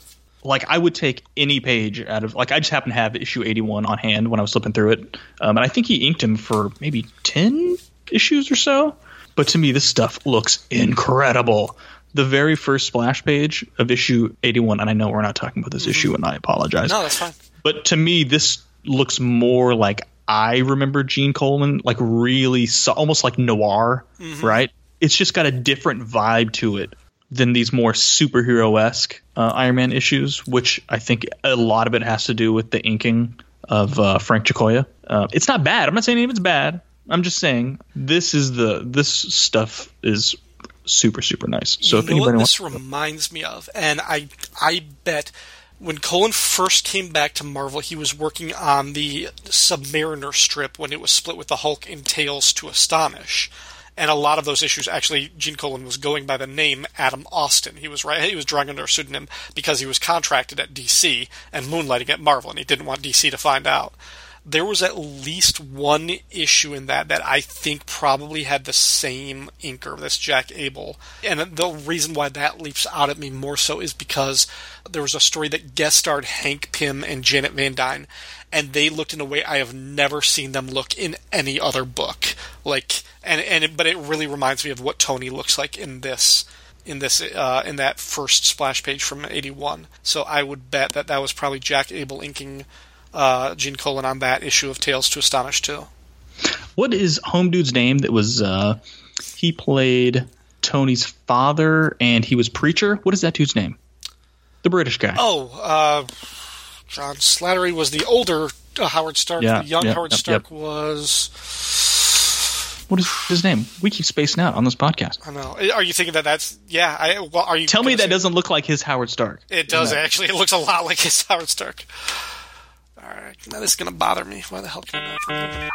like I would take any page out of like I just happen to have issue eighty-one on hand when I was flipping through it, um, and I think he inked him for maybe ten issues or so. But to me, this stuff looks incredible. The very first splash page of issue 81, and I know we're not talking about this issue, and I apologize. no, that's fine. But to me, this looks more like I remember Gene Colan, like really, so, almost like noir, right? It's just got a different vibe to it than these more superhero esque uh, Iron Man issues, which I think a lot of it has to do with the inking of uh, Frank Giacoia. Uh, it's not bad. I'm not saying any of it's bad. I'm just saying this is the this stuff is super super nice. So if you know what anybody wants, this reminds me of, and I I bet when Colan first came back to Marvel, he was working on the Submariner strip when it was split with the Hulk in Tales to Astonish. And a lot of those issues, actually, Gene Colan was going by the name Adam Austin. He was right; he was drawing under a pseudonym because he was contracted at DC and moonlighting at Marvel, and he didn't want DC to find out there was at least one issue in that that I think probably had the same inker, this Jack Abel. And the reason why that leaps out at me more so is because there was a story that guest starred Hank Pym and Janet Van Dyne, and they looked in a way I have never seen them look in any other book. Like, and and but it really reminds me of what Tony looks like in this in this uh, in that first splash page from '81. So I would bet that that was probably Jack Abel inking uh, Gene Colan on that issue of Tales to Astonish too. What is Home Dude's name? That was uh, he played Tony's father, and he was preacher. What is that dude's name? The British guy. Oh, uh, John Slattery was the older uh, Howard Stark. Yeah, the young yeah, Howard yep, Stark yep. was. What is his name? We keep spacing out on this podcast. I know. Are you thinking that that's yeah? I well, are you Tell me that doesn't look like his Howard Stark. It does actually. It looks a lot like his Howard Stark. All right, now this is gonna bother me. Why the hell can I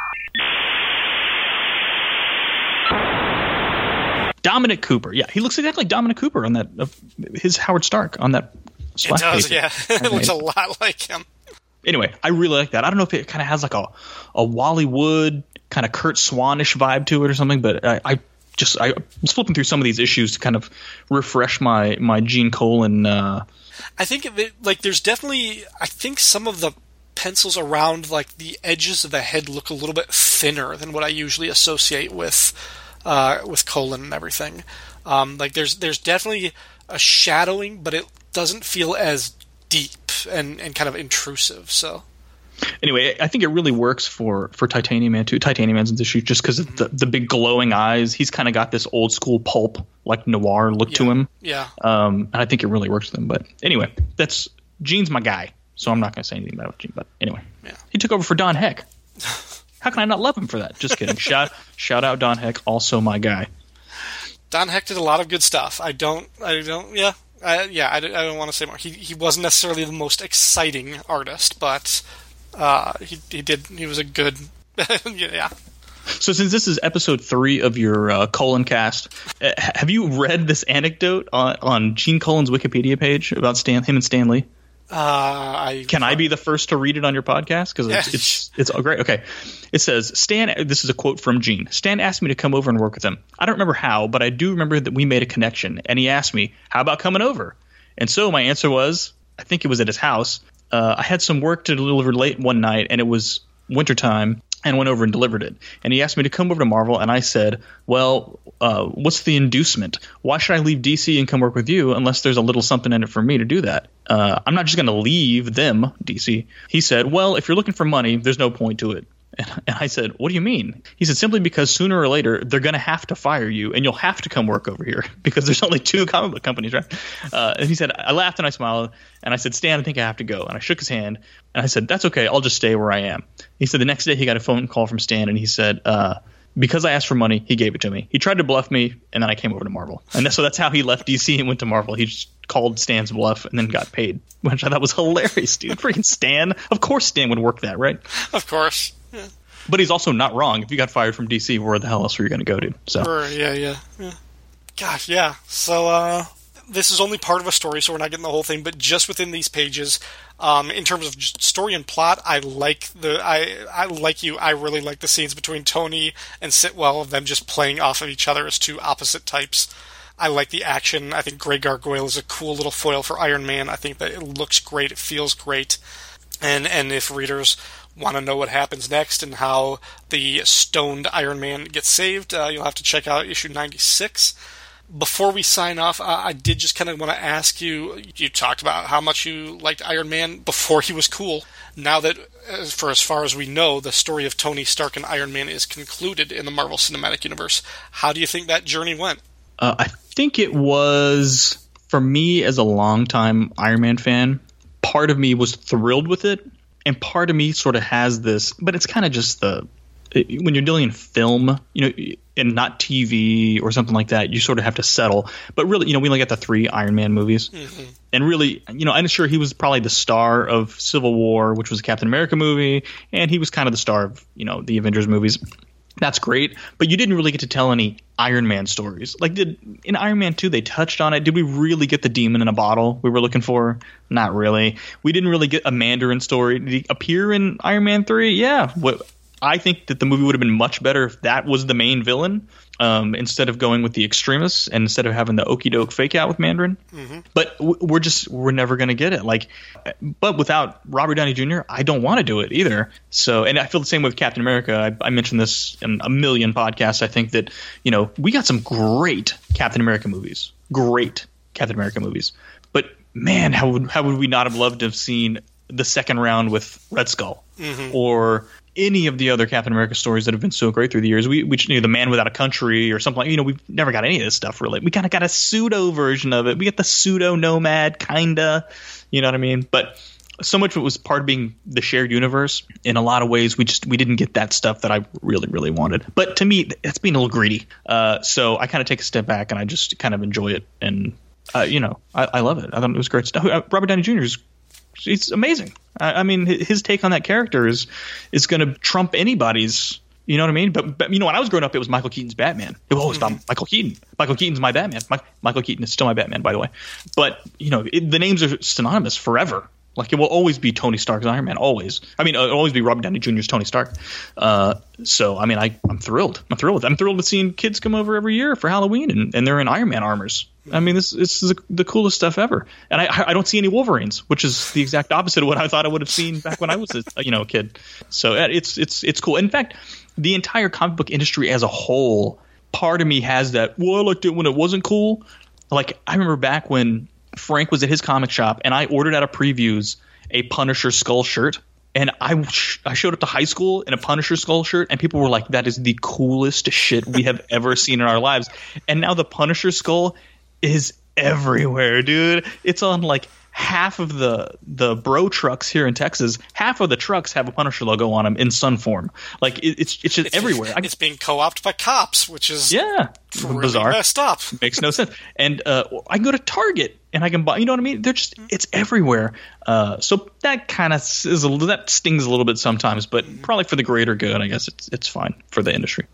not? Dominic Cooper. Yeah, he looks exactly like Dominic Cooper on that. Uh, his Howard Stark on that. It does, yeah. it looks a lot like him. Anyway, I really like that. I don't know if it kind of has like a a Wally Wood kind of Curt Swanish vibe to it or something, but I, I just I was flipping through some of these issues to kind of refresh my my Gene Colan. Uh, I think it, like there's definitely. I think some of the pencils around like the edges of the head look a little bit thinner than what I usually associate with uh, with Colan and everything. Um, like there's there's definitely a shadowing, but it doesn't feel as deep and, and kind of intrusive. So anyway, I think it really works for for Titanium Man too. Titanium Man's in this issue just because of the the big glowing eyes. He's kind of got this old school pulp like noir look to him. yeah, Um, and I think it really works with him. But anyway, that's Gene's my guy, so I'm not going to say anything about Gene. But anyway, Yeah. he took over for Don Heck. How can I not love him for that? Just kidding. shout shout out Don Heck, also my guy. Don Heck did a lot of good stuff. I don't, I don't, yeah, I, yeah, I, don't- I don't want to say more. He he wasn't necessarily the most exciting artist, but uh, he he did. He was a good, yeah. So since this is episode three of your uh, Colan cast, uh, have you read this anecdote on, on Gene Colan's Wikipedia page about Stan him and Stanley? Uh, I Can I be the first to read it on your podcast? Because it's, it's it's great. Okay, it says Stan. This is a quote from Gene. Stan asked me to come over and work with him. I don't remember how, but I do remember that we made a connection. And he asked me, "How about coming over?" And so my answer was, I think it was at his house. Uh, I had some work to deliver late one night, and it was wintertime, and went over and delivered it. And he asked me to come over to Marvel, and I said, "Well, uh, what's the inducement? Why should I leave DC and come work with you unless there's a little something in it for me to do that? Uh, I'm not just going to leave them, DC." He said, "Well, if you're looking for money, there's no point to it." And and I said, "What do you mean?" He said, "Simply because sooner or later they're going to have to fire you, and you'll have to come work over here because there's only two comic book companies, right?" Uh, and he said, "I laughed and I smiled, and I said, Stan, I think I have to go." And I shook his hand, and I said, "That's okay. I'll just stay where I am." He said the next day he got a phone call from Stan, and he said, uh, "Because I asked for money, he gave it to me. He tried to bluff me, and then I came over to Marvel, and so that's how he left DC and went to Marvel. He just called Stan's bluff and then got paid, which I thought was hilarious, dude. Freaking Stan! Of course, Stan would work that, right?" of course. But he's also not wrong. If you got fired from DC, where the hell else were you going to go, dude? So Sure, yeah, yeah, yeah. Gosh, yeah. So, uh, this is only part of a story, so we're not getting the whole thing. But just within these pages, um, in terms of story and plot, I like the I I like you. I really like the scenes between Tony and Sitwell of them just playing off of each other as two opposite types. I like the action. I think Grey Gargoyle is a cool little foil for Iron Man. I think that it looks great. It feels great. And and if readers want to know what happens next and how the stoned Iron Man gets saved, uh, you'll have to check out issue 96. Before we sign off, uh, I did just kind of want to ask you. You talked about how much you liked Iron Man before he was cool. Now that, for as far as we know, the story of Tony Stark and Iron Man is concluded in the Marvel Cinematic Universe, how do you think that journey went? uh, I think it was for me as a longtime Iron Man fan. Part of me was thrilled with it, and part of me sort of has this, but it's kind of just the when you're dealing in film, you know, and not TV or something like that, you sort of have to settle. But really, you know, we only got the three Iron Man movies, mm-hmm. and really, you know, I'm sure he was probably the star of Civil War, which was a Captain America movie, and he was kind of the star of you know the Avengers movies. That's great, but you didn't really get to tell any Iron Man stories. Like, did in Iron Man 2 they touched on it? Did we really get the demon in a bottle we were looking for? Not really. We didn't really get a Mandarin story. Did he appear in Iron Man 3? Yeah. What, I think that the movie would have been much better if that was the main villain um, instead of going with the extremists and instead of having the okey doke fake out with Mandarin. Mm-hmm. But w- we're just we're never going to get it. Like, but without Robert Downey Jr., I don't want to do it either. So, and I feel the same with Captain America. I, I mentioned this in a million podcasts. I think that you know we got some great Captain America movies, great Captain America movies. But man, how would how would we not have loved to have seen the second round with Red Skull Mhm. or any of the other Captain America stories that have been so great through the years. We, you know, the Man Without a Country or something like. You know, we've never got any of this stuff really. We kind of got a pseudo version of it. We get the pseudo nomad kinda. You know what I mean? But so much of it was part of being the shared universe. In a lot of ways, we just we didn't get that stuff that I really really wanted. But to me, that's being a little greedy. Uh, so I kind of take a step back and I just kind of enjoy it. And uh, you know, I, I love it. I thought it was great stuff. Uh, Robert Downey Jr. is he's amazing. I, I mean, his take on that character is is going to trump anybody's. You know what I mean? But, but you know, when I was growing up, it was Michael Keaton's Batman. It was oh, always about mm-hmm. Michael Keaton. Michael Keaton's my Batman. Mi- Michael Keaton is still my Batman, by the way. But you know, it, the names are synonymous forever. Like it will always be Tony Stark's Iron Man. Always. I mean, it'll always be Robert Downey Jr.'s Tony Stark. Uh, so I mean, I I'm thrilled. I'm thrilled. I'm thrilled with seeing kids come over every year for Halloween and, and they're in Iron Man armors. I mean, this, this is the, coolest stuff ever. And I I don't see any Wolverines, which is the exact opposite of what I thought I would have seen back when I was a you know a kid. So uh, it's it's it's cool. In fact, the entire comic book industry as a whole, part of me has that. Well, I liked it when it wasn't cool. Like I remember back when Frank was at his comic shop and I ordered out of previews a Punisher skull shirt. And I, sh- I showed up to high school in a Punisher skull shirt, and people were like, "That is the coolest shit we have ever seen in our lives." And now the Punisher skull is everywhere, dude. It's on like half of the the bro trucks here in Texas. Half of the trucks have a Punisher logo on them in sun form. Like it, it's it's just everywhere. I, It's being co-opted by cops, which is yeah, really bizarre. messed up. Makes no sense. And uh, I can go to Target and I can buy. You know what I mean? They're just it's everywhere. Uh, so that kind of is a, that stings a little bit sometimes, but probably for the greater good, I guess it's it's fine for the industry.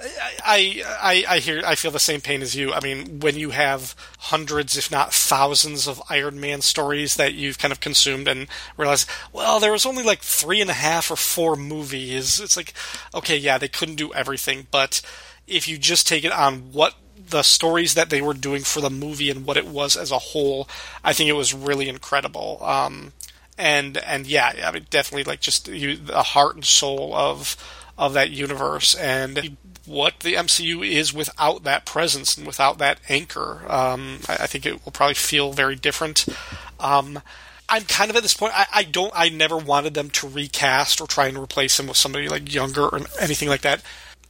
I, I I hear I feel the same pain as you. I mean, when you have hundreds, if not thousands, of Iron Man stories that you've kind of consumed and realize, well, there was only like three and a half or four movies. It's like, okay, yeah, they couldn't do everything, but if you just take it on what the stories that they were doing for the movie and what it was as a whole, I think it was really incredible. Um, and and yeah, I mean, definitely like just you, the heart and soul of of that universe and what the MCU is without that presence and without that anchor. Um, I, I think it will probably feel very different. Um, I'm kind of at this point. I, I don't. I never wanted them to recast or try and replace him with somebody like younger or anything like that.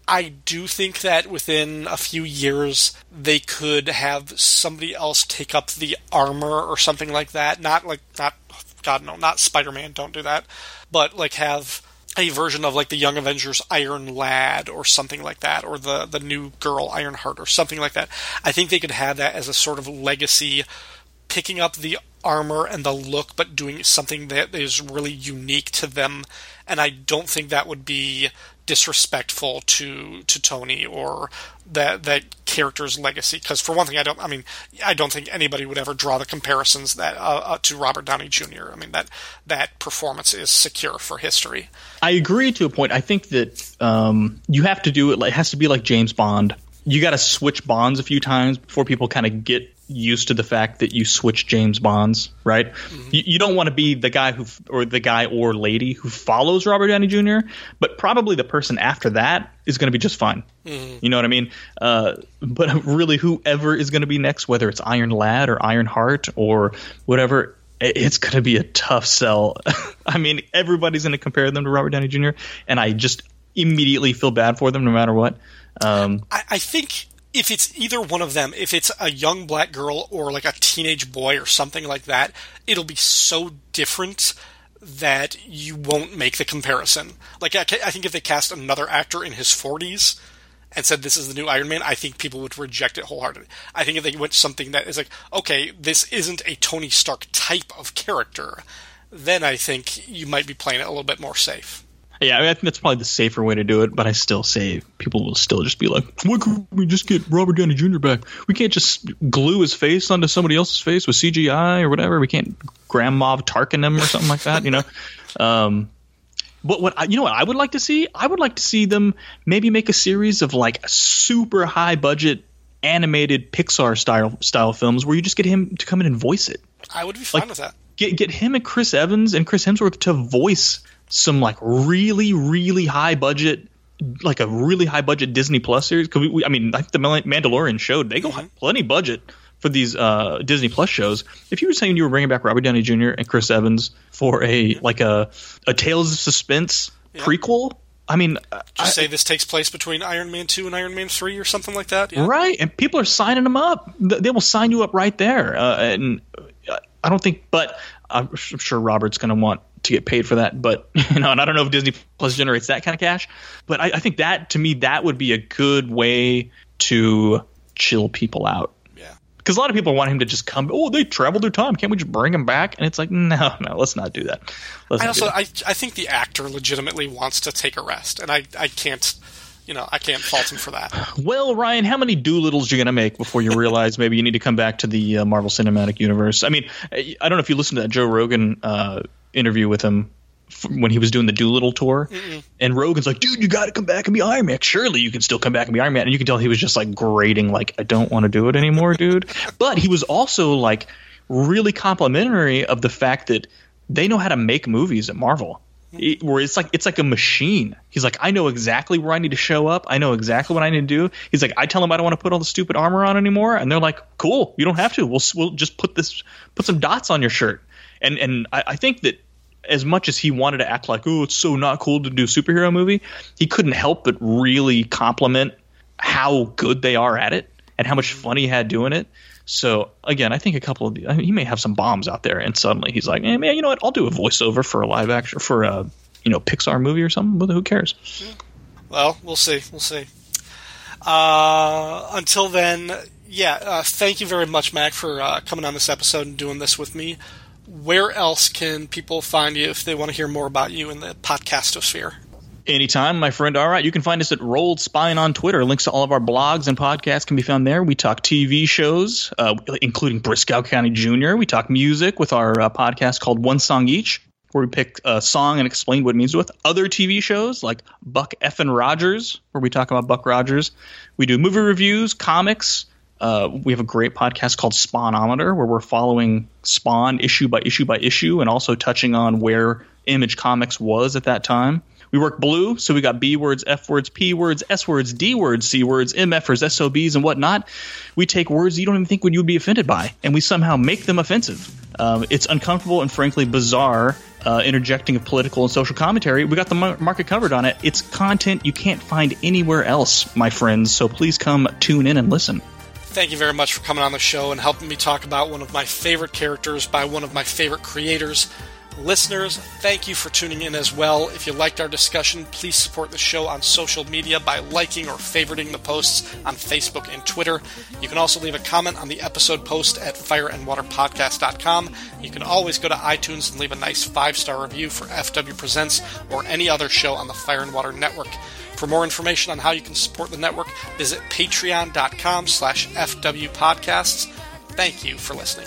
I do think that within a few years they could have somebody else take up the armor or something like that. Not like not God no, not Spider Man. Don't do that. But like have a version of like the Young Avengers Iron Lad or something like that, or the the new girl Ironheart or something like that. I think they could have that as a sort of legacy, picking up the armor and the look, but doing something that is really unique to them. And I don't think that would be disrespectful to to Tony or that that character's legacy. Because for one thing, I don't. I mean, I don't think anybody would ever draw the comparisons that uh, uh, to Robert Downey Jr. I mean that that performance is secure for history. I agree to a point. I think that um, you have to do it. It has to be like James Bond. You got to switch Bonds a few times before people kind of get used to the fact that you switch James Bonds, right? You, you don't want to be the guy who, or the guy or lady who follows Robert Downey Jr., but probably the person after that is going to be just fine. You know what I mean? Uh, but really, whoever is going to be next, whether it's Iron Lad or Iron Heart or whatever, it's going to be a tough sell. I mean, everybody's going to compare them to Robert Downey Jr., and I just immediately feel bad for them no matter what. Um, I, I think if it's either one of them, if it's a young black girl or like a teenage boy or something like that, it'll be so different that you won't make the comparison. Like I, think if they cast another actor in his 40s and said this is the new Iron Man, I think people would reject it wholeheartedly. I think if they went something that is like, okay, this isn't a Tony Stark type of character, then I think you might be playing it a little bit more safe. Yeah, I, mean, I think that's probably the safer way to do it, but I still say people will still just be like, why can't we just get Robert Downey Jr. back? We can't just glue his face onto somebody else's face with CGI or whatever. We can't Grand Moff Tarkin him or something like that, you know? Um, But what I, you know what I would like to see? I would like to see them maybe make a series of like super high budget animated Pixar style style films where you just get him to come in and voice it. I would be fine Like, with that. Get get him and Chris Evans and Chris Hemsworth to voice some like really really high budget like a really high budget Disney Plus series. We, we, I mean, like the Mandalorian showed, they go plenty budget for these uh, Disney Plus shows. If you were saying you were bringing back Robert Downey Jr. and Chris Evans for a like a a Tales of Suspense prequel, I mean, Just say this takes place between Iron Man 2 and Iron Man 3 or something like that. Yeah. Right, and people are signing them up. They will sign you up right there. Uh, and uh, I don't think, but I'm sure Robert's going to want to get paid for that. But you know, and I don't know if Disney Plus generates that kind of cash. But I, I think that to me that would be a good way to chill people out. Yeah. Because a lot of people want him to just come. Oh, they traveled through time. Can't we just bring him back? And it's like, no, no, let's not do that. Let's I also that. I I think the actor legitimately wants to take a rest, and I I can't you know I can't fault him for that. Well, Ryan, how many Dolittles are you gonna make before you realize maybe you need to come back to the uh, Marvel Cinematic Universe? I mean, I I don't know if you listened to that Joe Rogan uh, interview with him when he was doing the Dolittle tour, and Rogan's like, "Dude, you got to come back and be Iron Man. Surely you can still come back and be Iron Man." And you can tell he was just like grating, like, "I don't want to do it anymore, dude." but he was also like really complimentary of the fact that they know how to make movies at Marvel. It- where it's like it's like a machine. He's like, I know exactly where I need to show up. I know exactly what I need to do. He's like, I tell them I don't want to put all the stupid armor on anymore, and they're like, Cool, you don't have to. We'll we'll just put this put some dots on your shirt. And and I, I think that as much as he wanted to act like, oh, it's so not cool to do a superhero movie, he couldn't help but really compliment how good they are at it and how much fun he had doing it. So again, I think a couple of the, I mean, he may have some bombs out there, and suddenly he's like, "Hey man, you know what? I'll do a voiceover for a live action for a you know Pixar movie or something. But who cares?" Well, we'll see. We'll see. Uh, until then, yeah. Uh, thank you very much, Mac, for uh, coming on this episode and doing this with me. Where else can people find you if they want to hear more about you in the podcastosphere? Anytime, my friend. All right, you can find us at Rolled Spine on Twitter. Links to all of our blogs and podcasts can be found there. We talk TV shows, uh, including Brisco County Jr. We talk music with our uh, podcast called One Song Each, where we pick a song and explain what it means with other TV shows like Buck F. and Rogers, where we talk about Buck Rogers. We do movie reviews, comics. Uh, we have a great podcast called Spawnometer, where we're following Spawn issue by issue by issue, and also touching on where Image Comics was at that time. We work blue, so we got B words, F words, P words, S words, D words, C words, MFers, SOBs, and whatnot. We take words you don't even think would you would be offended by, and we somehow make them offensive. Um, it's uncomfortable and frankly bizarre, uh, interjecting of political and social commentary. We got the mar- market covered on it. It's content you can't find anywhere else, my friends. So please come tune in and listen. Thank you very much for coming on the show and helping me talk about one of my favorite characters by one of my favorite creators. Listeners, thank you for tuning in as well. If you liked our discussion, please support the show on social media by liking or favoriting the posts on Facebook and Twitter. You can also leave a comment on the episode post at fireandwaterpodcast.com. You can always go to iTunes and leave a nice five star review for FW Presents or any other show on the Fire and Water Network. For more information on how you can support the network, visit patreon.com slash fwpodcasts. Thank you for listening.